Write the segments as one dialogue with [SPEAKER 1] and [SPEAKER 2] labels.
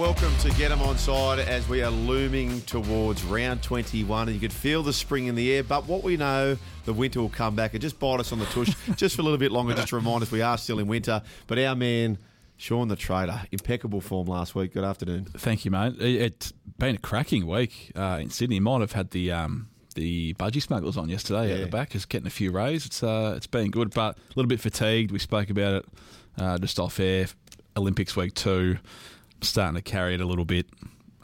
[SPEAKER 1] welcome to Get 'em on side as we are looming towards round 21 and you could feel the spring in the air. But what we know, the winter will come back and just bite us on the tush just for a little bit longer, just to remind us we are still in winter. But our man, Sean the Trader, impeccable form last week. Good afternoon.
[SPEAKER 2] Thank you, mate. It, it's been a cracking week uh, in Sydney. Might have had the um, the budgie smugglers on yesterday at the back, just getting a few rays. It's uh, it's been good, but a little bit fatigued. We spoke about it uh, just off air. Olympics week two, starting to carry it a little bit.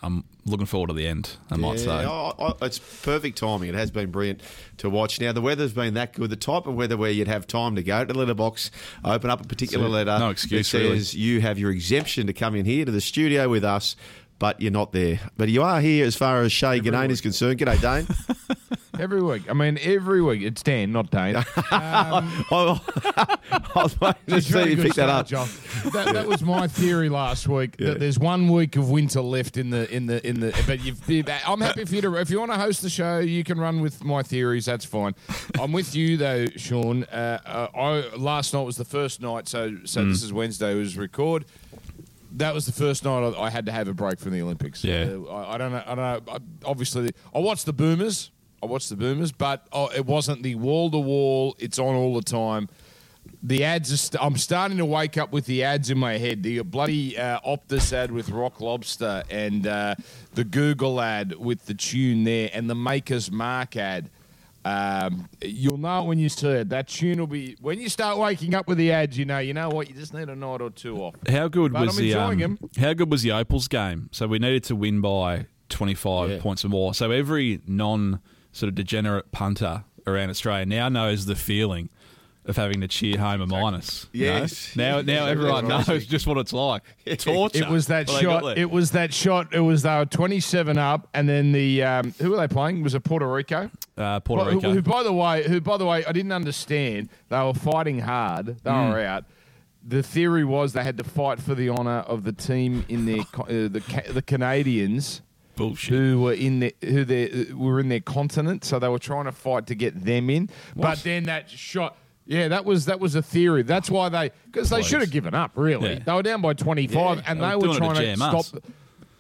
[SPEAKER 2] I'm looking forward to the end. I might say.
[SPEAKER 1] I- I- it's perfect timing. It has been brilliant to watch. Now, the weather's been that good. The type of weather where you'd have time to go to the letterbox, open up a particular letter.
[SPEAKER 2] no excuse,
[SPEAKER 1] that says you have your exemption to come in here to the studio with us, but you're not there. But you are here as far as Shay Ganane is concerned. G'day, Dane.
[SPEAKER 3] Every week. I mean, every week. It's Dan, not Dane. Um,
[SPEAKER 1] I was waiting to see you pick that up.
[SPEAKER 3] John. That, that was my theory last week. That there's one week of winter left in the in the in the. But you've, you've- I'm happy for you to. If you want to host the show, you can run with my theories. That's fine. I'm with you though, Sean. Uh, uh, I last night was the first night, so so
[SPEAKER 1] Mm.
[SPEAKER 3] this is Wednesday. It Was record. That was the first night I, I had to have a break from the Olympics.
[SPEAKER 2] Yeah.
[SPEAKER 3] Uh, I, I don't know. I don't know. I, obviously, I watched the Boomers. I watched the Boomers, but oh, it wasn't the wall to wall. It's on all the time. The ads are. St- I'm starting to wake up with the ads in my head. The bloody uh, Optus ad with Rock Lobster and uh, the Google ad with the tune there and the Maker's Mark ad. Um, you'll know it when you see it. That tune will be when you start waking up with the ads. You know, you know what. You just need a night or two off.
[SPEAKER 2] How good
[SPEAKER 3] But
[SPEAKER 2] was
[SPEAKER 3] I'm
[SPEAKER 2] the
[SPEAKER 3] enjoying
[SPEAKER 2] um. How good was the Opals game? So we needed to win by 25
[SPEAKER 1] Yeah.
[SPEAKER 2] points or more. So every non sort of degenerate punter around Australia now knows the feeling of having to cheer home a minus. you know?
[SPEAKER 1] Yes.
[SPEAKER 2] Now, now
[SPEAKER 1] Exactly
[SPEAKER 2] everyone
[SPEAKER 1] right.
[SPEAKER 2] knows just what it's like. Torture.
[SPEAKER 3] It was that
[SPEAKER 2] Well, they got
[SPEAKER 3] shot. It was that shot. It was they were 27 up, and then the um, who were they playing? Was it Puerto Rico?
[SPEAKER 2] uh, Puerto
[SPEAKER 3] Well,
[SPEAKER 2] Rico.
[SPEAKER 3] Who, by the way, who by the way, I didn't understand. They were fighting hard. They
[SPEAKER 2] Hmm.
[SPEAKER 3] were out. The theory was they had to fight for the honour of the team in their uh, the the Canadians
[SPEAKER 2] Bullshit.
[SPEAKER 3] who were in the who they were in their continent, so they were trying to fight to get them in. But then that shot. Yeah, that was that was a theory. That's why they because they should have given up. Really,
[SPEAKER 2] Yeah.
[SPEAKER 3] they were down by twenty five,
[SPEAKER 2] Yeah,
[SPEAKER 3] and
[SPEAKER 2] they were
[SPEAKER 3] were
[SPEAKER 2] it to
[SPEAKER 3] trying to stop.
[SPEAKER 2] us.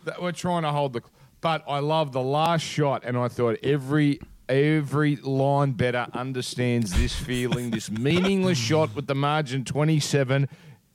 [SPEAKER 3] They were trying to hold the. But I love the last shot, and I thought every every line better understands this feeling. this meaningless shot with the margin twenty seven.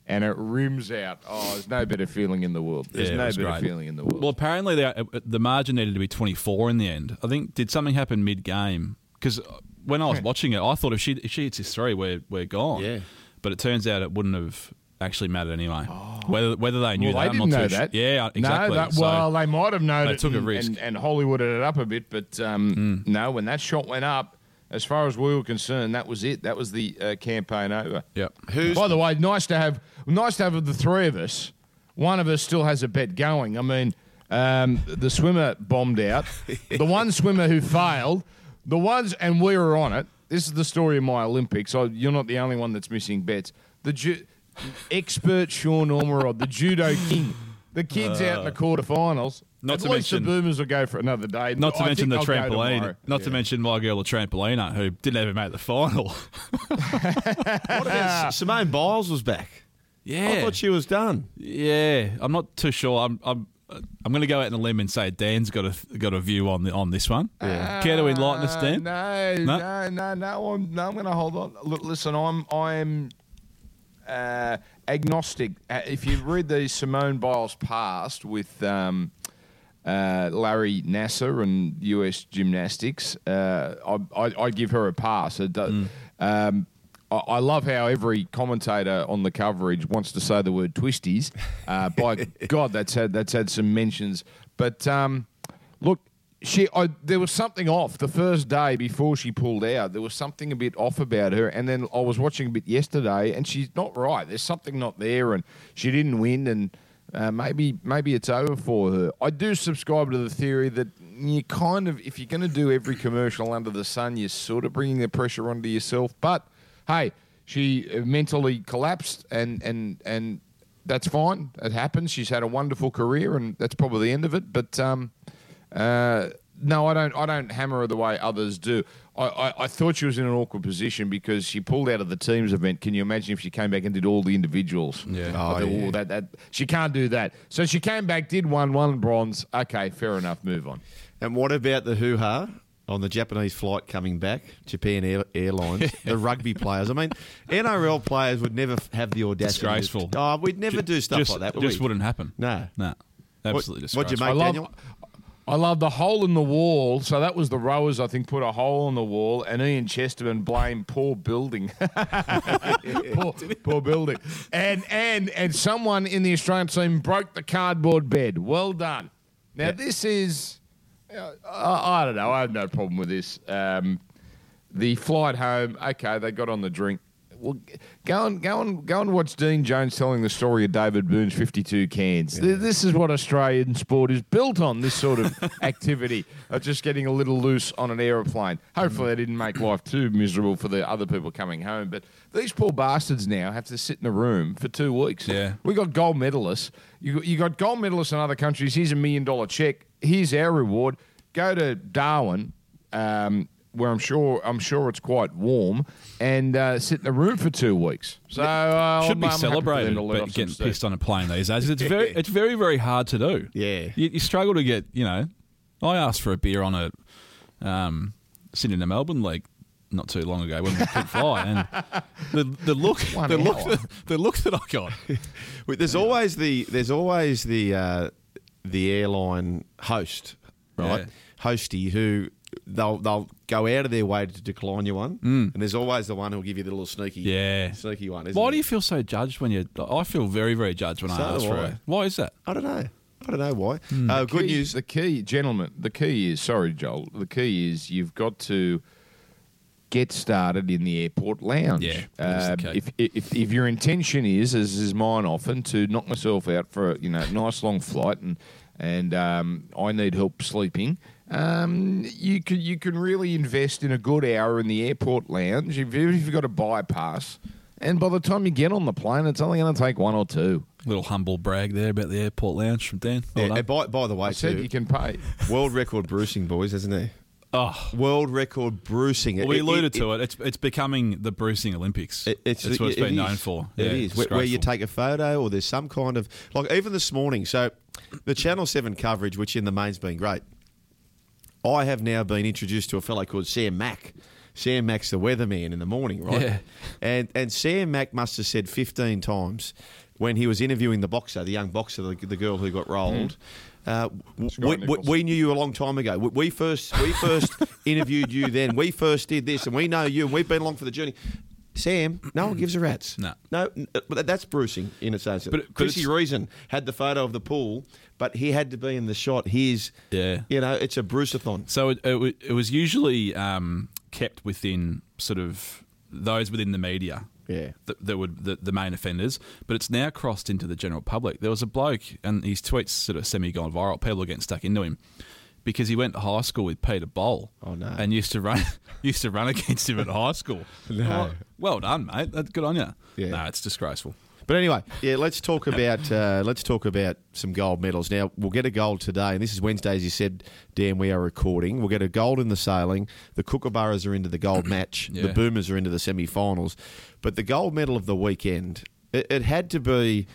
[SPEAKER 3] And it rims out. Oh, there's no better feeling in the world. There's
[SPEAKER 2] Yeah,
[SPEAKER 3] no better
[SPEAKER 2] great.
[SPEAKER 3] feeling in the world.
[SPEAKER 2] Well, apparently the, the margin needed to be 24 in the end. I think did something happen mid game because when I was watching it, I thought if she if she hits this three, we're we're gone.
[SPEAKER 1] Yeah.
[SPEAKER 2] But it turns out it wouldn't have actually mattered anyway. Whether whether they knew
[SPEAKER 3] Oh. well,
[SPEAKER 2] that,
[SPEAKER 3] they
[SPEAKER 2] I'm
[SPEAKER 3] didn't know that.
[SPEAKER 2] Sure. Yeah, exactly.
[SPEAKER 3] No, that,
[SPEAKER 2] So-
[SPEAKER 3] well, they might have known
[SPEAKER 2] they
[SPEAKER 3] it
[SPEAKER 2] took a
[SPEAKER 3] and,
[SPEAKER 2] risk.
[SPEAKER 3] and, and Hollywooded it up a bit, but um,
[SPEAKER 2] Mm.
[SPEAKER 3] no, when that shot went up, as far as we were concerned, that was it. That was the uh, campaign over.
[SPEAKER 2] Yep.
[SPEAKER 1] Who's
[SPEAKER 3] By the way, nice to have nice to have the three of us. One of us still has a bet going. I mean, um, the swimmer bombed out. the one swimmer who failed. The ones, and we were on it. This is the story of my Olympics. So you're not the only one that's missing bets. The ju- expert Sean Ormerod, the judo king. The kid's out in the quarterfinals.
[SPEAKER 2] Uh, Not
[SPEAKER 3] At
[SPEAKER 2] to
[SPEAKER 3] least
[SPEAKER 2] mention-
[SPEAKER 3] the Boomers will go for another day.
[SPEAKER 2] Not to
[SPEAKER 3] I
[SPEAKER 2] mention the
[SPEAKER 3] I'll
[SPEAKER 2] trampoline.
[SPEAKER 3] tomorrow.
[SPEAKER 2] Not to mention my girl, the trampoliner, who didn't even make the final.
[SPEAKER 1] what about Simone Biles was back?
[SPEAKER 2] yeah.
[SPEAKER 1] I thought she was done.
[SPEAKER 2] Yeah, I'm not too sure. I'm I'm I'm going to go out on a limb and say Dan's got a got a view on the on this one. Care to enlighten us, Dan?
[SPEAKER 3] Uh, No,
[SPEAKER 2] No?
[SPEAKER 3] no, no, no. I'm, no, I'm going to hold on. Look, listen, I'm I'm uh, agnostic. Uh, if you read the Simone Biles past with um, uh, Larry Nassar and US Gymnastics, uh, I, I, I give her a pass. It do- um, I, I love how every commentator on the coverage wants to say the word twisties. Uh, by God, that's had that's had some mentions. But um, look, she I, there was something off the first day before she pulled out. There was something a bit off about her, and then I was watching a bit yesterday, and she's not right. There's something not there, and she didn't win, and uh, maybe maybe it's over for her. I do subscribe to the theory that you kind of, if you're going to do every commercial under the sun, you're sort of bringing the pressure onto yourself. But hey, she mentally collapsed, and and and that's fine. It happens. She's had a wonderful career, and that's probably the end of it. But um, uh, no, I don't. I don't hammer her the way others do. I, I, I thought she was in an awkward position because she pulled out of the teams event. Can you imagine if she came back and did all the individuals?
[SPEAKER 2] Yeah.
[SPEAKER 1] Oh,
[SPEAKER 3] thought,
[SPEAKER 1] yeah.
[SPEAKER 3] That, that she can't do that. So she came back, did one, one bronze. Okay, fair enough. Move on.
[SPEAKER 1] And what about the hoo ha on the Japanese flight coming back, Japan Air, Airlines, the rugby players? I mean, NRL players would never have the audacity. to-
[SPEAKER 2] Disgraceful.
[SPEAKER 1] Oh, we'd never do stuff
[SPEAKER 2] just,
[SPEAKER 1] like that. Would
[SPEAKER 2] just
[SPEAKER 1] we?
[SPEAKER 2] wouldn't happen.
[SPEAKER 1] No.
[SPEAKER 2] No. Absolutely
[SPEAKER 1] What- what'd you
[SPEAKER 2] make,
[SPEAKER 3] I love.
[SPEAKER 1] Daniel?
[SPEAKER 3] I love the hole in the wall. So that was the rowers, I think, put a hole in the wall, and Ian Chesterman blamed poor building, poor, poor building, and and and someone in the Australian team broke the cardboard bed. Well done. Now this is, uh, I, I don't know. I have no problem with this. Um, the flight home, okay, they got on the drink. Well, go and go and go and watch Dean Jones telling the story of David Boon's fifty-two cans. Th- This is what Australian sport is built on. This sort of activity of just getting a little loose on an aeroplane. Hopefully, they didn't make life too miserable for the other people coming home. But these poor bastards now have to sit in a room for two weeks.
[SPEAKER 2] Yeah.
[SPEAKER 3] we got gold medalists. You you got gold medalists in other countries. Here's a million dollar check. Here's our reward. Go to Darwin. Um, where I'm sure I'm sure it's quite warm, and uh, sit in the room for two weeks. So uh,
[SPEAKER 2] should
[SPEAKER 3] I'm-
[SPEAKER 2] be
[SPEAKER 3] I'm happy for them
[SPEAKER 2] celebrated,
[SPEAKER 3] to let off
[SPEAKER 2] but getting pissed on a plane these days. It's very, it's very, very hard to do.
[SPEAKER 1] Yeah.
[SPEAKER 2] you, you struggle to get. You know, I asked for a beer on a um, Sydney to Melbourne like not too long ago when we couldn't fly, and the the look,
[SPEAKER 3] One
[SPEAKER 2] the look,
[SPEAKER 3] hour.
[SPEAKER 2] the look that I got.
[SPEAKER 1] There's always the there's always the uh, the airline host, right?
[SPEAKER 2] Yeah.
[SPEAKER 1] Hosty who they'll they'll go out of their way to decline you one, and there's always the one who'll give you the little sneaky
[SPEAKER 2] Mm. Yeah.
[SPEAKER 1] sneaky one. Isn't
[SPEAKER 2] Why
[SPEAKER 1] there?
[SPEAKER 2] do you feel so judged when you? I feel very, very judged when
[SPEAKER 1] So
[SPEAKER 2] I ask
[SPEAKER 1] do
[SPEAKER 2] for it. Why is that?
[SPEAKER 1] I don't know. I don't know why.
[SPEAKER 2] Hmm.
[SPEAKER 1] Uh, good
[SPEAKER 3] Key-
[SPEAKER 1] news.
[SPEAKER 3] The key, gentlemen, the key is sorry, Joel. The key is you've got to get started in the airport lounge.
[SPEAKER 2] Yeah, that's the key.
[SPEAKER 3] if, if if your intention is, as is mine often, to knock myself out for a you know nice long flight and and um, I need help sleeping. Um, you can you can really invest in a good hour in the airport lounge if, you- if you've got a bypass. And by the time you get on the plane, it's only going to take one or two.
[SPEAKER 2] Little humble brag there about the airport lounge from Dan. Well
[SPEAKER 1] Yeah, by, by the way,
[SPEAKER 3] I said
[SPEAKER 1] too,
[SPEAKER 3] you can pay.
[SPEAKER 1] world record bruising, boys, isn't it?
[SPEAKER 2] oh,
[SPEAKER 1] World record bruising.
[SPEAKER 2] well, we alluded
[SPEAKER 1] it-
[SPEAKER 2] to it. It's it's becoming the bruising Olympics.
[SPEAKER 1] It, it's
[SPEAKER 2] That's what it's
[SPEAKER 1] it
[SPEAKER 2] been
[SPEAKER 1] is.
[SPEAKER 2] known for.
[SPEAKER 1] It
[SPEAKER 2] Yeah,
[SPEAKER 1] is where, where you take a photo, or there's some kind of like even this morning. So the Channel Seven coverage, which in the main's been great. I have now been introduced to a fellow called Sam Mac. Sam Mac's the weatherman in the morning, right?
[SPEAKER 2] Yeah.
[SPEAKER 1] And and Sam Mac must have said 15 times when he was interviewing the boxer, the young boxer, the, the girl who got rolled. Uh, we, we, we knew you a long time ago. We, we first we first interviewed you then. We first did this, and we know you, and we've been along for the journey. Sam, no one gives a rat's.
[SPEAKER 2] No.
[SPEAKER 1] no, but that's bruising in its own. sense.
[SPEAKER 2] But- but
[SPEAKER 1] Chrissy Reason had the photo of the pool, but he had to be in the shot. His,
[SPEAKER 2] Yeah.
[SPEAKER 1] you know, it's a Bruceathon.
[SPEAKER 2] So it, it, it was usually um, kept within sort of those within the media.
[SPEAKER 1] Yeah.
[SPEAKER 2] That, that would the, the main offenders, but it's now crossed into the general public. There was a bloke, and his tweets sort of semi gone viral. People are getting stuck into him because he went to high school with Peter Bol.
[SPEAKER 1] Oh, no.
[SPEAKER 2] And used to run used to run against him at high school.
[SPEAKER 1] No.
[SPEAKER 2] Well, well done, mate. That's good on you.
[SPEAKER 1] Yeah.
[SPEAKER 2] No, it's disgraceful.
[SPEAKER 1] But anyway, yeah, let's talk about uh, let's talk about some gold medals. Now we'll get a gold today, and this is Wednesday, as you said, Dan. We are recording. We'll get a gold in the sailing. The Kookaburras are into the gold match. The Boomers are into the semi-finals. But the gold medal of the weekend, it, it had to be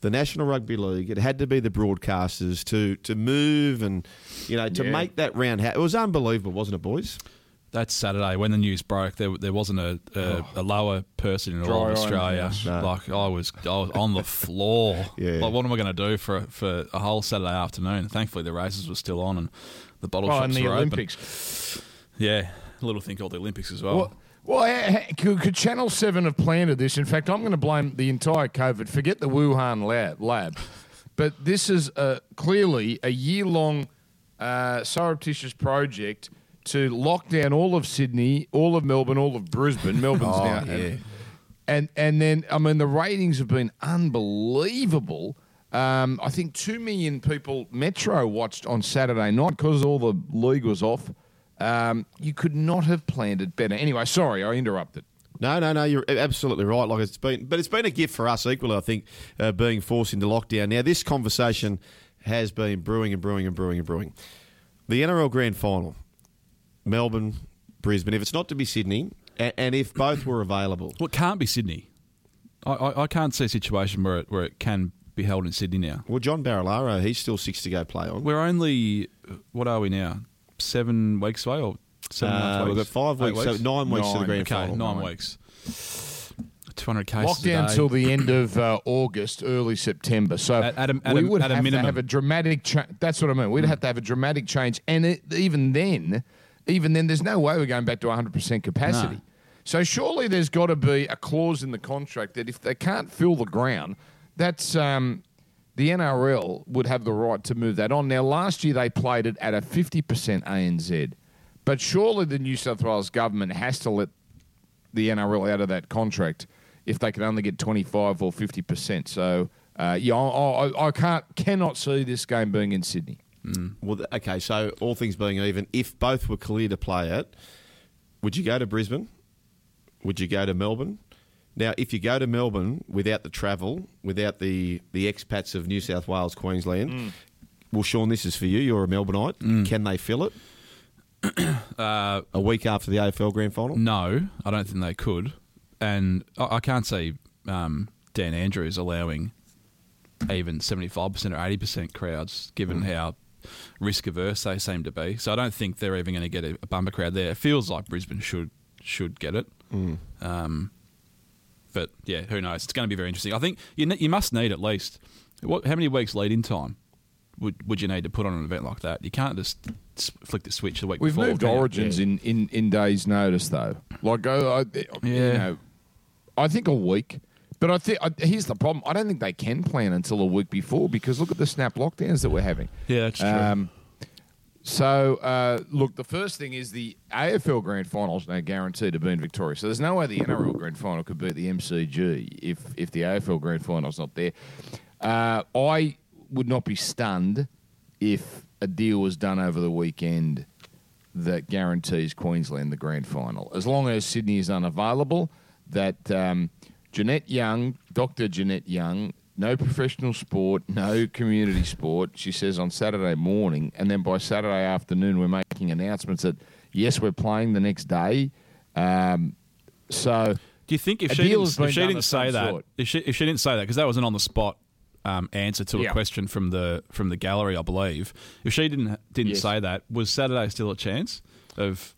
[SPEAKER 1] the National Rugby League. It had to be the broadcasters to to move and you know to
[SPEAKER 3] Yeah.
[SPEAKER 1] make that round. Ha- it was unbelievable, wasn't it, boys?
[SPEAKER 2] That Saturday when the news broke. There, there wasn't a, a, oh. a lower person in all
[SPEAKER 3] Dry eye
[SPEAKER 2] of Australia.
[SPEAKER 1] No.
[SPEAKER 2] Like I was, I was on the floor.
[SPEAKER 1] Yeah.
[SPEAKER 2] Like what am I going to do for for a whole Saturday afternoon? Thankfully, the races were still on and the bottle
[SPEAKER 3] Well,
[SPEAKER 2] shops
[SPEAKER 3] and the
[SPEAKER 2] were
[SPEAKER 3] Olympics.
[SPEAKER 2] open. Yeah, a little thing called the Olympics as well.
[SPEAKER 3] Well, well could, Channel 7 have planted this? In fact, I'm going to blame the entire COVID. Forget the Wuhan lab. lab. But this is uh, clearly a year long uh, surreptitious project to lock down all of Sydney, all of Melbourne, all of Brisbane. Melbourne's
[SPEAKER 1] Oh,
[SPEAKER 3] now.
[SPEAKER 1] yeah.
[SPEAKER 3] And, and then, I mean, the ratings have been unbelievable. Um, I think 2 million people Metro watched on Saturday night because all the league was off. Um, you could not have planned it better. Anyway, sorry, I interrupted.
[SPEAKER 1] No, no, no. You're absolutely right. Like it's been, but it's been a gift for us equally. I think uh, being forced into lockdown. Now, this conversation has been brewing and brewing and brewing and brewing. the NRL Grand Final, Melbourne, Brisbane. If it's not to be Sydney, and, and if both were available,
[SPEAKER 2] Well, it can't be Sydney. I, I, I can't see a situation where it, where it can be held in Sydney now.
[SPEAKER 1] well, John Barilaro, he's still six to go play on.
[SPEAKER 2] We're only, what are we now? Seven weeks away or seven
[SPEAKER 1] Uh,
[SPEAKER 2] weeks?
[SPEAKER 1] we've got five
[SPEAKER 2] Eight
[SPEAKER 1] weeks, so nine weeks to the grand
[SPEAKER 2] okay,
[SPEAKER 1] final.
[SPEAKER 2] nine
[SPEAKER 3] Nine.
[SPEAKER 2] weeks. 200 cases
[SPEAKER 3] Lockdown
[SPEAKER 2] a day.
[SPEAKER 3] till the end of uh, August, early September. So
[SPEAKER 2] At- at a- at
[SPEAKER 3] we
[SPEAKER 2] a-
[SPEAKER 3] would
[SPEAKER 2] at a
[SPEAKER 3] have
[SPEAKER 2] minimum.
[SPEAKER 3] to have a dramatic. Cha- that's what I mean. We'd have to have a dramatic change, and it, even then, even then, there's no way we're going back to 100 percent capacity.
[SPEAKER 2] No.
[SPEAKER 3] So surely there's got to be a clause in the contract that if they can't fill the ground, that's um, the NRL would have the right to move that on. Now, last year they played it at a 50% ANZ, but surely the New South Wales government has to let the NRL out of that contract if they can only get 25 or 50%. So, uh, yeah, I, I, I can't cannot see this game being in Sydney.
[SPEAKER 1] Well, okay, so all things being even, if both were clear to play it, would you go to Brisbane? Would you go to Melbourne? Now, if you go to Melbourne without the travel, without the, the expats of New South Wales, Queensland, well, Sean, this is for you. You're a Melbourneite. Can they fill it
[SPEAKER 2] Uh,
[SPEAKER 1] a week after the AFL Grand Final?
[SPEAKER 2] no, I don't think they could. And I, I can't see um, Dan Andrews allowing even 75% or 80% crowds, given how risk averse they seem to be. So I don't think they're even going to get a, a bumper crowd there. It feels like Brisbane should should get it. Um, but yeah, who knows? It's going to be very interesting. I think you ne- you must need at least what? How many weeks lead in time would would you need to put on an event like that? You can't just flick the switch the week
[SPEAKER 3] We've
[SPEAKER 2] before.
[SPEAKER 3] moved
[SPEAKER 2] can you?
[SPEAKER 3] origins in, in, in days' notice, though. Like, go, I, you
[SPEAKER 2] Yeah.
[SPEAKER 3] know, I think a week. But I think here's the problem. I don't think they can plan until a week before because look at the snap lockdowns that we're having.
[SPEAKER 2] Yeah, that's true.
[SPEAKER 3] Um, so, uh, look, the first thing is the AFL Grand Final's now guaranteed to be in Victoria. So there's no way the NRL Grand Final could beat the MCG if if the AFL Grand Final's not there. Uh, I would not be stunned if a deal was done over the weekend that guarantees Queensland the Grand Final. As long as Sydney is unavailable, that um, Jeanette Young, Dr. Jeanette Young, no professional sport, no community sport, she says on Saturday morning, and then by Saturday afternoon, we're making announcements that, yes, we're playing the next day. Um, so.
[SPEAKER 2] Do you think if she didn't, if she didn't say that,
[SPEAKER 3] sort.
[SPEAKER 2] if she if she didn't say that because that was an on the spot um, answer to
[SPEAKER 3] Yeah.
[SPEAKER 2] a question from the from the gallery, I believe. If she didn't didn't
[SPEAKER 3] Yes.
[SPEAKER 2] say that, was Saturday still a chance of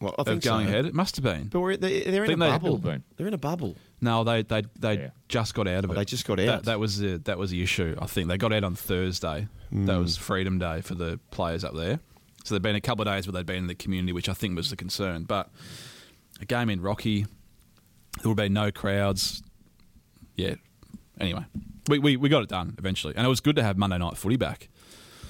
[SPEAKER 1] Well, I
[SPEAKER 2] of
[SPEAKER 1] think
[SPEAKER 2] going
[SPEAKER 1] so.
[SPEAKER 2] ahead? It must have been.
[SPEAKER 1] But we're, they're, they're in a
[SPEAKER 2] Think they-
[SPEAKER 1] bubble.
[SPEAKER 3] Been.
[SPEAKER 1] They're in a bubble.
[SPEAKER 2] No, they they they
[SPEAKER 3] Yeah.
[SPEAKER 2] just got out of
[SPEAKER 1] Oh,
[SPEAKER 2] it.
[SPEAKER 1] they just got out.
[SPEAKER 2] that was the that was the issue. I think they got out on Thursday.
[SPEAKER 1] Hmm.
[SPEAKER 2] That was Freedom Day for the players up there. So there'd been a couple of days where they'd been in the community, which I think was the concern. But a game in Rocky, there would be no crowds. Yeah. Anyway, we, we, we got it done eventually, and it was good to have Monday night footy back.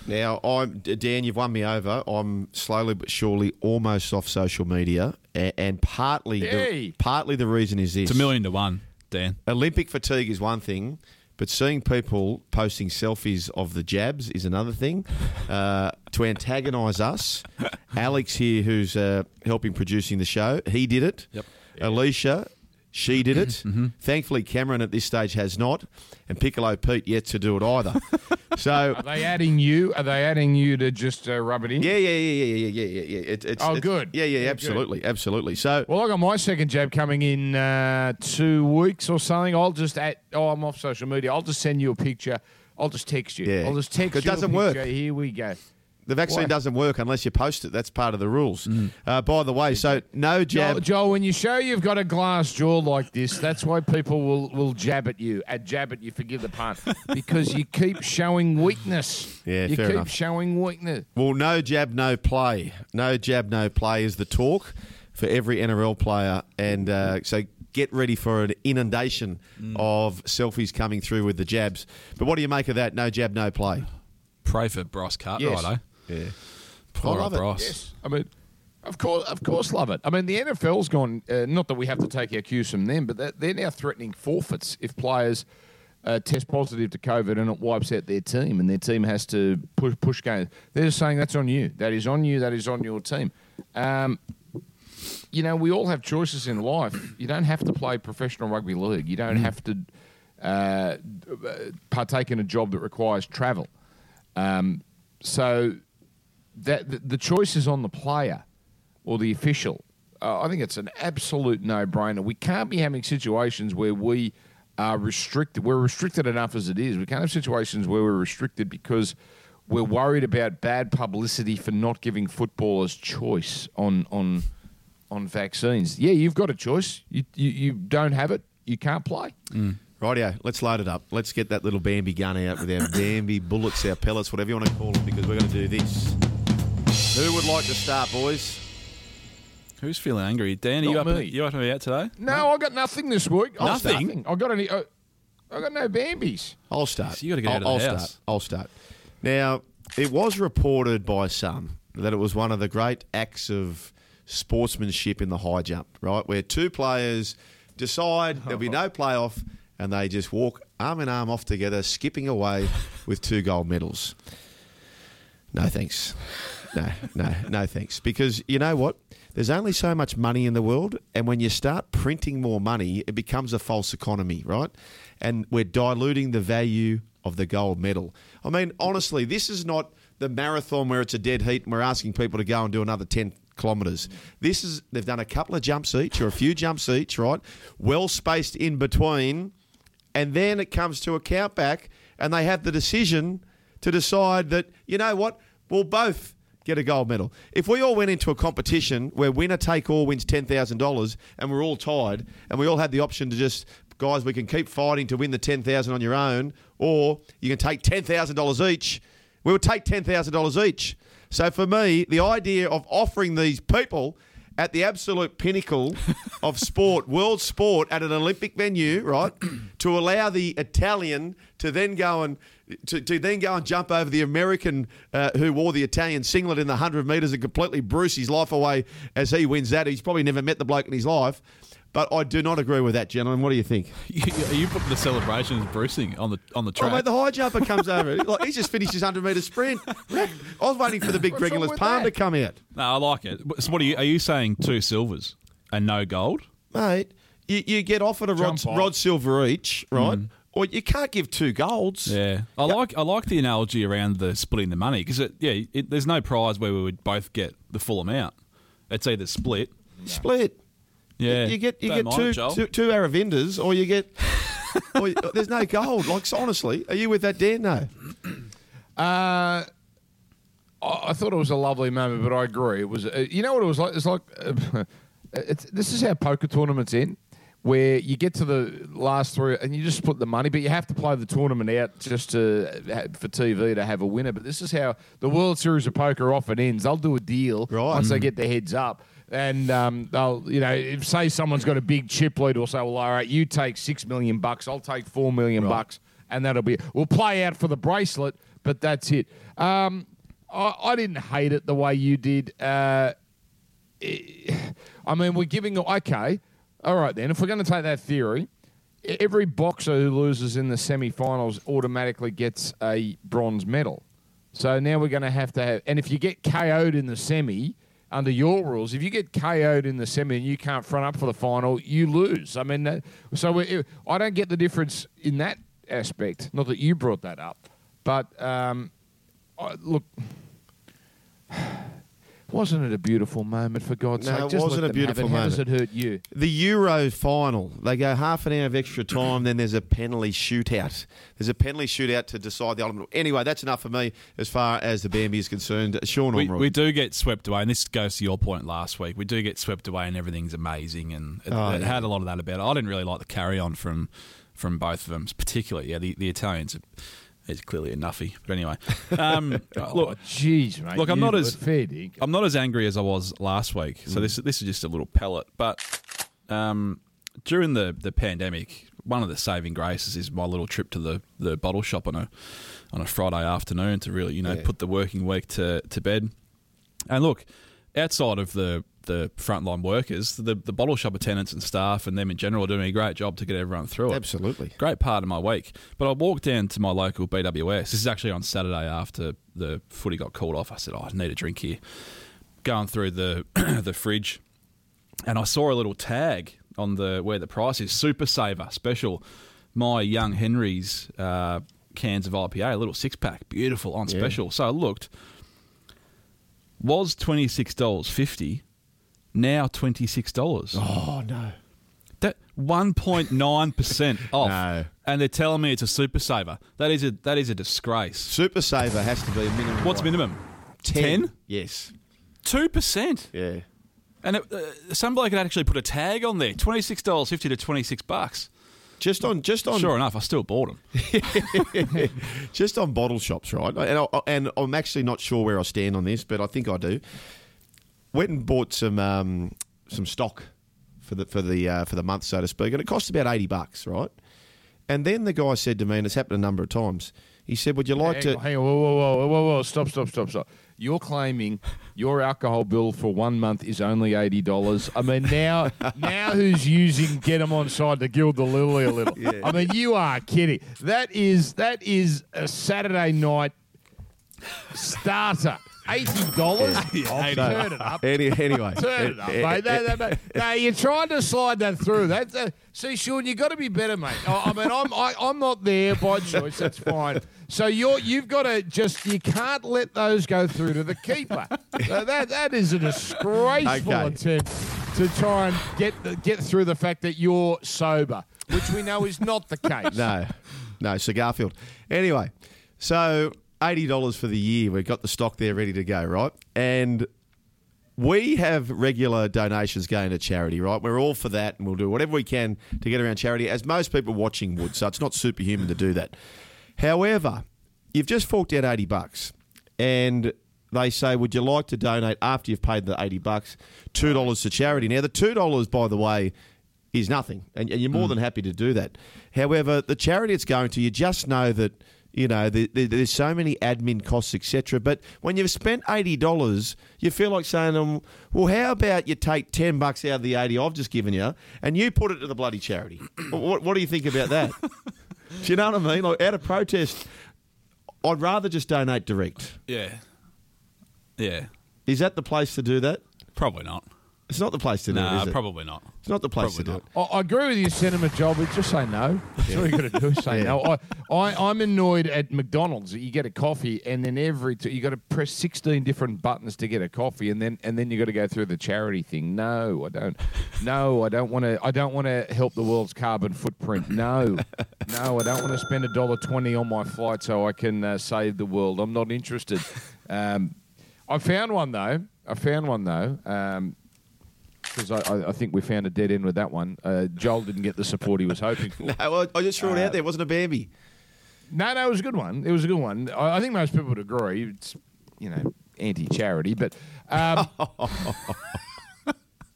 [SPEAKER 1] Now, I'm Dan. You've won me over. I'm slowly but surely almost off social media, and, and partly
[SPEAKER 3] Hey.
[SPEAKER 1] the, partly the reason is this:
[SPEAKER 2] It's a million to one, Dan.
[SPEAKER 1] Olympic fatigue is one thing, but seeing people posting selfies of the jabs is another thing. Uh, to antagonise us, Alex here, who's uh, helping producing the show, he did it.
[SPEAKER 2] Yep.
[SPEAKER 1] Alicia, she did it.
[SPEAKER 2] Mm-hmm.
[SPEAKER 1] Thankfully, Cameron at this stage has not, and Piccolo Pete yet to do it either. so.
[SPEAKER 3] Are they adding you? Are they adding you to just uh, rub it in?
[SPEAKER 1] Yeah, yeah, yeah, yeah, yeah, yeah, yeah, yeah. It, it's,
[SPEAKER 3] Oh,
[SPEAKER 1] it's-
[SPEAKER 3] good.
[SPEAKER 1] Yeah, yeah,
[SPEAKER 3] Yeah,
[SPEAKER 1] absolutely, absolutely. So,
[SPEAKER 3] Well, I got my second jab coming in uh, two weeks or something. I'll just at oh, I'm off social media. I'll just send you a picture. I'll just text you.
[SPEAKER 1] Yeah.
[SPEAKER 3] I'll just text
[SPEAKER 1] It
[SPEAKER 3] you. a
[SPEAKER 1] doesn't work.
[SPEAKER 3] Here we go.
[SPEAKER 1] The vaccine
[SPEAKER 3] Why?
[SPEAKER 1] doesn't work unless you post it. That's part of the rules. Uh, by the way, so no jab.
[SPEAKER 3] Joel, when you show you've got a glass jaw like this, that's why people will, will jab at you. At jab at you, forgive the pun, because you keep showing weakness.
[SPEAKER 1] Yeah,
[SPEAKER 3] you
[SPEAKER 1] fair
[SPEAKER 3] keep
[SPEAKER 1] enough.
[SPEAKER 3] showing weakness.
[SPEAKER 1] Well, no jab, no play. No jab, no play is the talk for every NRL player, and uh, so get ready for an inundation of selfies coming through with the jabs. But what do you make of that? No jab, no play.
[SPEAKER 2] Pray for Bryce Cartwright,
[SPEAKER 3] Yes.
[SPEAKER 2] eh?
[SPEAKER 1] Yeah,
[SPEAKER 2] Poor
[SPEAKER 1] I love it.
[SPEAKER 3] Yes, I mean, of course, of course, love it. I mean, the NFL's gone. Uh, not that we have to take our cues from them, but they're now threatening forfeits if players uh, test positive to COVID and it wipes out their team, and their team has to push push games. They're just saying that's on you. That is on you. That is on your team. Um, you know, we all have choices in life. You don't have to play professional rugby league. You don't have to uh, partake in a job that requires travel. Um, so that the, choice is on the player or the official. Uh, I think it's an absolute no-brainer. We can't be having situations where we are restricted. We're restricted enough as it is. We can't have situations where we're restricted because we're worried about bad publicity for not giving footballers choice on on on vaccines. Yeah, you've got a choice. You you, you don't have it, you can't play.
[SPEAKER 1] Rightio, let's load it up. Let's get that little Bambi gun out with our Bambi bullets, our pellets, whatever you want to call them, because we're going to do this. Who would like to start, boys?
[SPEAKER 2] Who's feeling angry? Dan, are you
[SPEAKER 3] Not
[SPEAKER 2] up,
[SPEAKER 3] me.
[SPEAKER 2] you up and about today?
[SPEAKER 3] No, I got nothing this week. I'll
[SPEAKER 2] Nothing?
[SPEAKER 3] start. I got any. Uh, I got no Bambies.
[SPEAKER 1] I'll start.
[SPEAKER 2] So you gotta get
[SPEAKER 1] I'll,
[SPEAKER 2] out of the
[SPEAKER 1] I'll
[SPEAKER 2] house.
[SPEAKER 1] Start. I'll start. Now, it was reported by some that it was one of the great acts of sportsmanship in the high jump, right? Where two players decide there'll be no playoff and they just walk arm in arm off together, skipping away with two gold medals. No thanks. No, no, no thanks. Because you know what? There's only so much money in the world, and when you start printing more money, it becomes a false economy, right? And we're diluting the value of the gold medal. I mean, honestly, this is not the marathon where it's a dead heat and we're asking people to go and do another 10 kilometres. This is, they've done a couple of jumps each or a few jumps each, right? Well spaced in between and then it comes to a countback, and they have the decision to decide that you know what we'll both get a gold medal if we all went into a competition where winner take all wins $10000 and we're all tied and we all had the option to just guys we can keep fighting to win the 10000 on your own or you can take $10000 each we would take $10000 each so for me the idea of offering these people at the absolute pinnacle of sport, world sport, at an Olympic venue, right? to allow the Italian to then go and to, to then go and jump over the American uh, who wore the Italian singlet in the hundred meters and completely bruise his life away as he wins that. He's probably never met the bloke in his life. But I do not agree with that, gentlemen. What do you think?
[SPEAKER 2] Are you putting the celebrations bruising on the on the
[SPEAKER 1] Oh,
[SPEAKER 2] track?
[SPEAKER 1] mate, the high jumper comes over. Like, he's just finished his 100 metre sprint. I was waiting for the big
[SPEAKER 3] What's wrong
[SPEAKER 1] Regulus
[SPEAKER 3] with
[SPEAKER 1] palm
[SPEAKER 3] that?
[SPEAKER 1] to come out.
[SPEAKER 2] no, I like it. So what are you? Are you saying two silvers and no gold?
[SPEAKER 1] mate, you, you get offered a rod,
[SPEAKER 3] Jump off.
[SPEAKER 1] rod silver each, right? Or you can't give two golds.
[SPEAKER 2] Yeah, I like I like the analogy around the splitting the money because yeah, it, there's no prize where we would both get the full amount. It's either split.
[SPEAKER 1] Split.
[SPEAKER 2] Yeah,
[SPEAKER 1] You get you
[SPEAKER 2] Don't
[SPEAKER 1] get
[SPEAKER 2] mind
[SPEAKER 1] two,
[SPEAKER 2] it, Joel.
[SPEAKER 1] two two Aravindas, or you get. or you- there's no gold. Like so honestly, are you with that, Dan? No.
[SPEAKER 3] Uh, I I thought it was a lovely moment, but I agree. It was. Uh, you know what it was like? It's like. Uh, it's, this is how poker tournaments end, where you get to the last three and you just put the money, but you have to play the tournament out just to for TV to have a winner. But this is how the World Series of Poker often ends. They'll do a deal
[SPEAKER 1] Right.
[SPEAKER 3] once they get their heads up. And um, they'll, you know, if say someone's got a big chip lead, will say, "Well, all right, you take six million bucks, I'll take four million bucks, and that'll be. We'll play out for the bracelet, but that's it." Um, I, I didn't hate it the way you did. Uh, I mean, we're giving okay. All right, then. If we're going to take that theory, every boxer who loses in the semi-finals automatically gets a bronze medal. So now we're going to have to have, and if you get KO'd in the semi, under your rules, if you get KO'd in the semi and you can't front up for the final, you lose. I mean, so I don't get the difference in that aspect. Not that you brought that up, but um, look, wasn't it a beautiful moment for God's
[SPEAKER 1] No,
[SPEAKER 3] sake?
[SPEAKER 1] it
[SPEAKER 3] Just
[SPEAKER 1] wasn't
[SPEAKER 3] let
[SPEAKER 1] a beautiful
[SPEAKER 3] it. How does it hurt you?
[SPEAKER 1] The Euro final, they go half an hour of extra time, then there's a penalty shootout. There's a penalty shootout to decide the ultimate. Anyway, that's enough for me as far as the Bambi is concerned. Sean
[SPEAKER 2] We,
[SPEAKER 1] Ormerod.
[SPEAKER 2] we do get swept away, and this goes to your point last week. We do get swept away, and everything's amazing, and it,
[SPEAKER 1] Oh,
[SPEAKER 2] it
[SPEAKER 1] yeah.
[SPEAKER 2] had a lot of that about it. I didn't really like the carry on from from both of them, particularly. Yeah, the, the Italians. It's clearly a nuffy, but anyway. Um, look,
[SPEAKER 3] oh, jeez, mate.
[SPEAKER 2] look, I'm not as-. I'm not as angry as I was last week, so this this is just a little pellet. But um, during the, the pandemic, one of the saving graces is my little trip to the, the bottle shop on a on a Friday afternoon to really you know
[SPEAKER 1] Yeah.
[SPEAKER 2] put the working week to, to bed. And look, outside of the the frontline workers, the the bottle shop attendants and staff and them in general are doing a great job to get everyone through it
[SPEAKER 1] Absolutely.
[SPEAKER 2] great part of my week. But I walked down to my local BWS. This is actually on Saturday after the footy got called off. I said, oh, I need a drink here. Going through the the fridge, and I saw a little tag on the where the price is Super Saver Special. My Young Henry's uh, cans of IPA, a little six pack, beautiful on
[SPEAKER 1] Yeah.
[SPEAKER 2] special. So I looked. was twenty six dollars fifty, now twenty six dollars.
[SPEAKER 1] Oh no.
[SPEAKER 2] That one point nine percent off.
[SPEAKER 1] No.
[SPEAKER 2] And they're telling me it's a super saver. That is a that is a disgrace.
[SPEAKER 1] Super saver has to be a minimum.
[SPEAKER 2] What's minimum?
[SPEAKER 1] 10? Yes.
[SPEAKER 2] Two percent.
[SPEAKER 1] Yeah.
[SPEAKER 2] And it, uh, some bloke had actually put a tag on there: twenty six dollars fifty to twenty six bucks.
[SPEAKER 1] Just on just on
[SPEAKER 2] Sure enough, I still bought them.
[SPEAKER 1] just on bottle shops, right? And, I, and I'm actually not sure where I stand on this, but I think I do. Went and bought some um, some stock for the for the uh, for the month, so to speak, and it cost about eighty bucks, right? And then the guy said to me, and it's happened a number of times. He said, "Would you like
[SPEAKER 3] hang
[SPEAKER 1] to?"
[SPEAKER 3] hang on, whoa, whoa, whoa, whoa, whoa, stop, stop, stop, stop. You're claiming your alcohol bill for one month is only eighty dollars. I mean, now, now who's using get 'em on side to gild the lily a little? I mean, you are kidding. That is that is a Saturday night starter. Eighty dollars. I'll turn it up.
[SPEAKER 1] Any, anyway,
[SPEAKER 3] Turn it up, mate. No, no, no. No, you're trying to slide that through. That's uh, see, Sean, You've got to be better, mate. I, I mean, I'm I, I'm not there by choice. That's fine. So you're you've got to just you can't let those go through to the keeper. So that that is a disgraceful
[SPEAKER 1] Okay.
[SPEAKER 3] attempt to try and get the, get through the fact that you're sober, which we know is not the case.
[SPEAKER 1] No, no, so Garfield. Anyway, so eighty dollars for the year. We've got the stock there ready to go, right? And we have regular donations going to charity, right? We're all for that, and we'll do whatever we can to get around charity, as most people watching would. So it's not superhuman to do that. However, you've just forked out eighty bucks, and they say, "Would you like to donate after you've paid the eighty bucks, two dollars to charity?" Now, the two dollars, by the way, is nothing, and, and you're more mm. than happy to do that. However, the charity it's going to, you just know that you know the, the, there's so many admin costs, etc. But when you've spent eighty dollars, you feel like saying, um, "Well, how about you take ten bucks out of the eighty I've just given you, and you put it to the bloody charity?" what, what do you think about that? do you know what I mean? Like out of protest, I'd rather just donate direct.
[SPEAKER 2] Yeah. Yeah.
[SPEAKER 1] Is that the place to do that?
[SPEAKER 2] Probably not.
[SPEAKER 1] It's not the place to do it,
[SPEAKER 2] No,
[SPEAKER 1] it?
[SPEAKER 2] probably not.
[SPEAKER 1] It's not the place
[SPEAKER 2] probably
[SPEAKER 1] to do
[SPEAKER 2] not.
[SPEAKER 1] it.
[SPEAKER 3] I, I agree with your sentiment, Joel, but just say no. That's all you got to do is say
[SPEAKER 1] Yeah.
[SPEAKER 3] no. I, I, I'm annoyed at McDonald's that you get a coffee and then every t- you got to press 16 different buttons to get a coffee and then and then you got to go through the charity thing. No, I don't. No, I don't want to. I don't want to help the world's carbon footprint. No, no, I don't want to spend a dollar twenty on my flight so I can uh, save the world. I'm not interested. Um, I found one though. I found one though. Um, because I, I, I think we found a dead end with that one. Uh, Joel didn't get the support he was hoping for.
[SPEAKER 1] No, I, I just threw it
[SPEAKER 3] Uh,
[SPEAKER 1] out there. It wasn't a Bambi.
[SPEAKER 3] No, no, it was a good one. It was a good one. I, I think most people would agree. It's you know anti-charity, but um,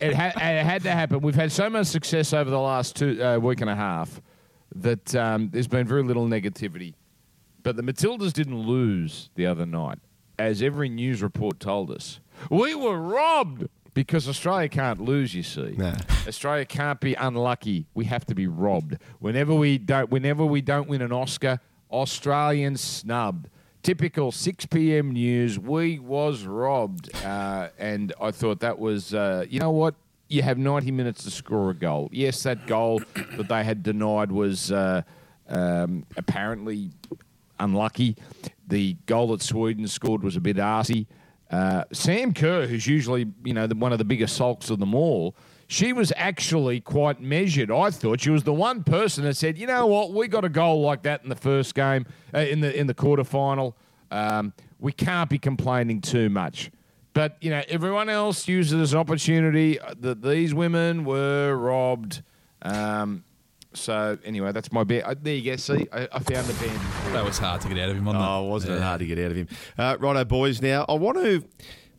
[SPEAKER 3] it, ha- it had to happen. We've had so much success over the last two uh, week and a half that um, there's been very little negativity. But the Matildas didn't lose the other night, as every news report told us. We were robbed because Australia can't lose. You see,
[SPEAKER 1] No.
[SPEAKER 3] Australia can't be unlucky. We have to be robbed. Whenever we don't, whenever we don't win an Oscar, Australians snubbed. Typical 6 p.m. news. We was robbed, uh, and I thought that was, uh, you know what? You have 90 minutes to score a goal. Yes, that goal that they had denied was uh, um, apparently unlucky. The goal that Sweden scored was a bit arsey. Uh, Sam Kerr, who's usually you know the, one of the biggest sulks of them all, she was actually quite measured. I thought she was the one person that said, "You know what? We got a goal like that in the first game, uh, in the in the quarterfinal. Um, we can't be complaining too much." But you know, everyone else used it as an opportunity uh, that these women were robbed. Um, so anyway, that's my bet. Uh, there you go. See, I, I found the band.
[SPEAKER 2] That was hard to get out of him, wasn't
[SPEAKER 1] Oh,
[SPEAKER 2] it?
[SPEAKER 1] wasn't it hard to get out of him? Uh, righto, boys. Now, I want to.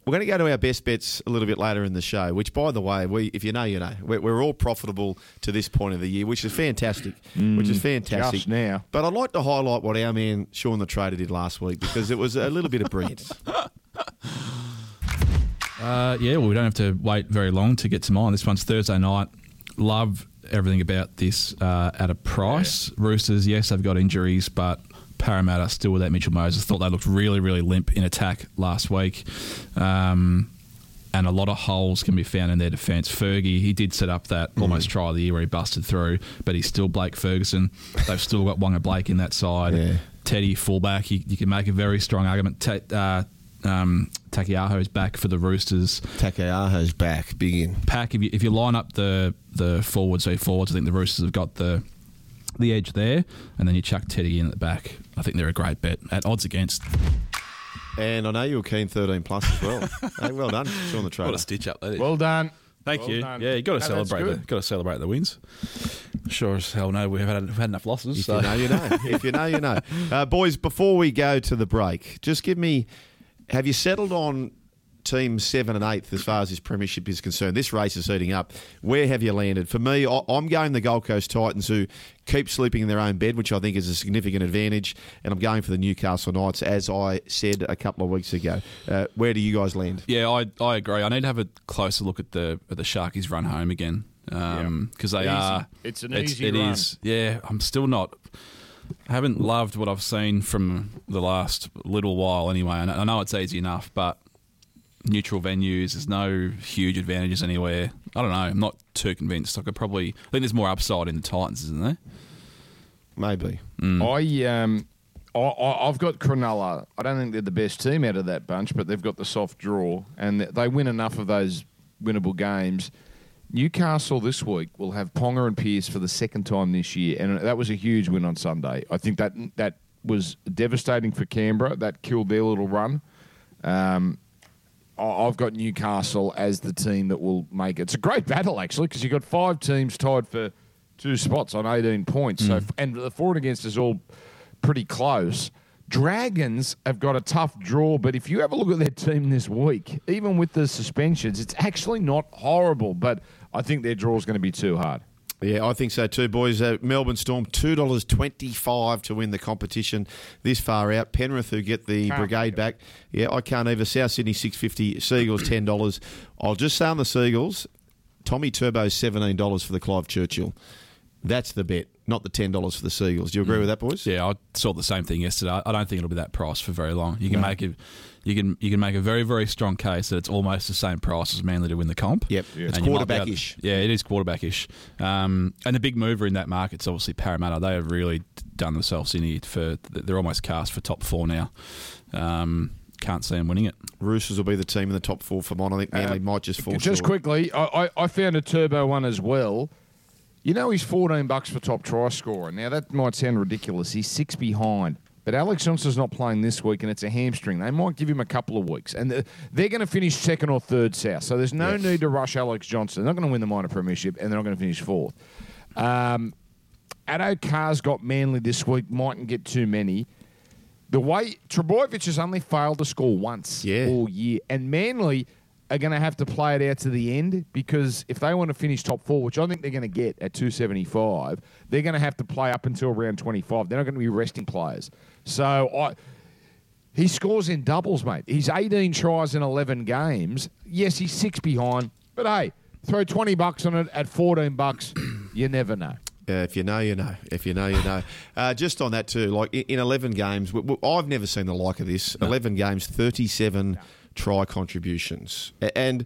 [SPEAKER 1] We're going to go to our best bets a little bit later in the show. Which, by the way, we if you know, you know, we're, we're all profitable to this point of the year, which is fantastic. which is fantastic.
[SPEAKER 3] just now.
[SPEAKER 1] But I'd like to highlight what our man Sean the Trader did last week because it was a little bit of brilliance.
[SPEAKER 2] Uh, yeah, well, we don't have to wait very long to get to mine. This one's Thursday night. Love everything about this uh, at a price. Roosters, yes, they've got injuries, but Parramatta still without Mitchell Moses. Thought they looked really, really limp in attack last week. Um, and a lot of holes can be found in their defence. Fergie, he did set up that almost try of the year where he busted through, but he's still Blake Ferguson. They've still got Wonga Blake in that side.
[SPEAKER 1] Yeah.
[SPEAKER 2] Teddy fullback, you, you can make a very strong argument. Uh, um, Taukeiaho's back for the Roosters.
[SPEAKER 1] Taukeiaho's back, big in.
[SPEAKER 2] Pack, if you, if you line up the the forwards, say forwards, I think the Roosters have got the the edge there, and then you chuck Teddy in at the back. I think they're a great bet at odds against.
[SPEAKER 1] And I know you were keen 13 plus as well. hey, well done. Sean the
[SPEAKER 2] What
[SPEAKER 1] trader.
[SPEAKER 2] a stitch up that is.
[SPEAKER 3] Well done.
[SPEAKER 2] Thank
[SPEAKER 3] well
[SPEAKER 2] you.
[SPEAKER 3] done.
[SPEAKER 2] Yeah, you got to
[SPEAKER 3] No,
[SPEAKER 2] celebrate. The, got to celebrate the wins. Sure as hell no, we've had, we've had enough losses.
[SPEAKER 1] If
[SPEAKER 2] so.
[SPEAKER 1] you know, you know. If you know, you know. Uh, boys, before we go to the break, just give me have you settled on team seven and eighth as far as this premiership is concerned? This race is heating up. Where have you landed? For me, I- I'm going the Gold Coast Titans who keep sleeping in their own bed, which I think is a significant advantage. And I'm going for the Newcastle Knights, as I said a couple of weeks ago. Uh, where do you guys land?
[SPEAKER 2] Yeah, I, I agree. I need to have a closer look at the at the Sharkies run home again because they
[SPEAKER 3] Easy.
[SPEAKER 2] are.
[SPEAKER 3] It's an
[SPEAKER 2] it's,
[SPEAKER 3] easy
[SPEAKER 2] it
[SPEAKER 3] run.
[SPEAKER 2] is. Yeah, I'm still not. I haven't loved what I've seen from the last little while. Anyway, I know, I know it's easy enough, but neutral venues. There's no huge advantages anywhere. I don't know. I'm not too convinced. I could probably. I think there's more upside in the Titans, isn't there?
[SPEAKER 1] Maybe.
[SPEAKER 3] I um, I, I, I've got Cronulla. I don't think they're the best team out of that bunch, but they've got the soft draw, and they win enough of those winnable games. Newcastle this week will have Ponga and Pearce for the second time this year, and that was a huge win on Sunday. I think that that was devastating for Canberra. That killed their little run. Um, I've got Newcastle as the team that will make it. It's a great battle actually because you've got five teams tied for two spots on 18 points. So and the for and against is all pretty close. Dragons have got a tough draw, but if you have a look at their team this week, even with the suspensions, it's actually not horrible. But I think their draw is going to be too hard.
[SPEAKER 1] Yeah, I think so too, boys. Uh, Melbourne Storm two dollars twenty five to win the competition this far out. Penrith who get the
[SPEAKER 3] Can't
[SPEAKER 1] brigade back. Yeah, I can't either. South Sydney six fifty. Seagulls ten dollars. I'll just say on the Seagulls, Tommy Turbo seventeen dollars for the Clive Churchill. That's the bet, not the ten dollars for the Seagulls. Do you agree with that, boys?
[SPEAKER 2] Yeah, I saw the same thing yesterday. I don't think it'll be that price for very long. You can make it. You can you can make a very very strong case that it's almost the same price as Manly to win the comp.
[SPEAKER 1] Yep. Yeah. It's
[SPEAKER 2] And you might be able-
[SPEAKER 1] quarterback-ish.
[SPEAKER 2] Yeah, it is quarterback-ish. Um, and the big mover in that market is obviously Parramatta. They have really done themselves in here for. They're almost cast for top four now. Um, can't see them winning it.
[SPEAKER 1] Roosters will be the team in the top four for mine. I think Manly might just fall
[SPEAKER 3] Just
[SPEAKER 1] short.
[SPEAKER 3] quickly, I, I, I found a turbo one as well. You know he's 14 bucks for top try scorer. Now that might sound ridiculous. He's six behind. But Alex Johnson's not playing this week, and it's a hamstring. They might give him a couple of weeks, and they're, they're going to finish second or third south. So there's no
[SPEAKER 1] Yes.
[SPEAKER 3] need to rush Alex Johnson. They're not going to win the minor premiership, and they're not going to finish fourth. Um, Addo Carr's got Manly this week. Mightn't get too many. The way Trbojevic has only failed to score once
[SPEAKER 1] Yeah.
[SPEAKER 3] all year, and Manly are going to have to play it out to the end because if they want to finish top four, which I think they're going to get at 275, they're going to have to play up until round 25. They're not going to be resting players. So I. He scores in doubles, mate. He's 18 tries in 11 games. Yes, he's six behind, but hey, throw 20 bucks on it at 14 bucks. You never know.
[SPEAKER 1] Uh, if you know, you know. If you know, you know. Uh, just on that too, like in, in eleven games, I've never seen the like of this. Eleven games, thirty-seven try contributions, and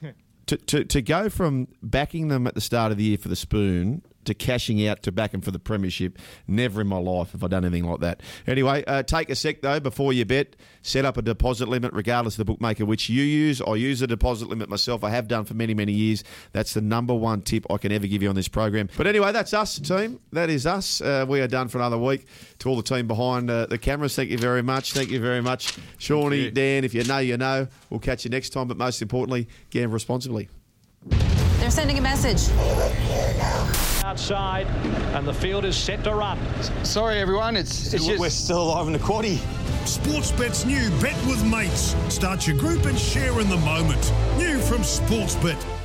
[SPEAKER 1] to, to to go from backing them at the start of the year for the spoon to cashing out to back them for the premiership. Never in my life have I done anything like that. Anyway, uh, take a sec though before you bet. Set up a deposit limit, regardless of the bookmaker which you use. I use a deposit limit myself. I have done for many many years. That's the number one tip I can ever give you on this program. But anyway, that's us, team. That is us. Uh, we are done for another week. To all the team behind uh, the cameras, thank you very much. Thank you very much, Shawnee. Dan. If you know, you know. We'll catch you next time. But most importantly, gamble responsibly.
[SPEAKER 4] They're sending a message.
[SPEAKER 5] outside, and the field is set to run.
[SPEAKER 6] Sorry, everyone. It's, it's
[SPEAKER 7] We're still alive in the quaddy.
[SPEAKER 8] Sportsbet's new Bet with Mates. Start your group and share in the moment. New from Sportsbet.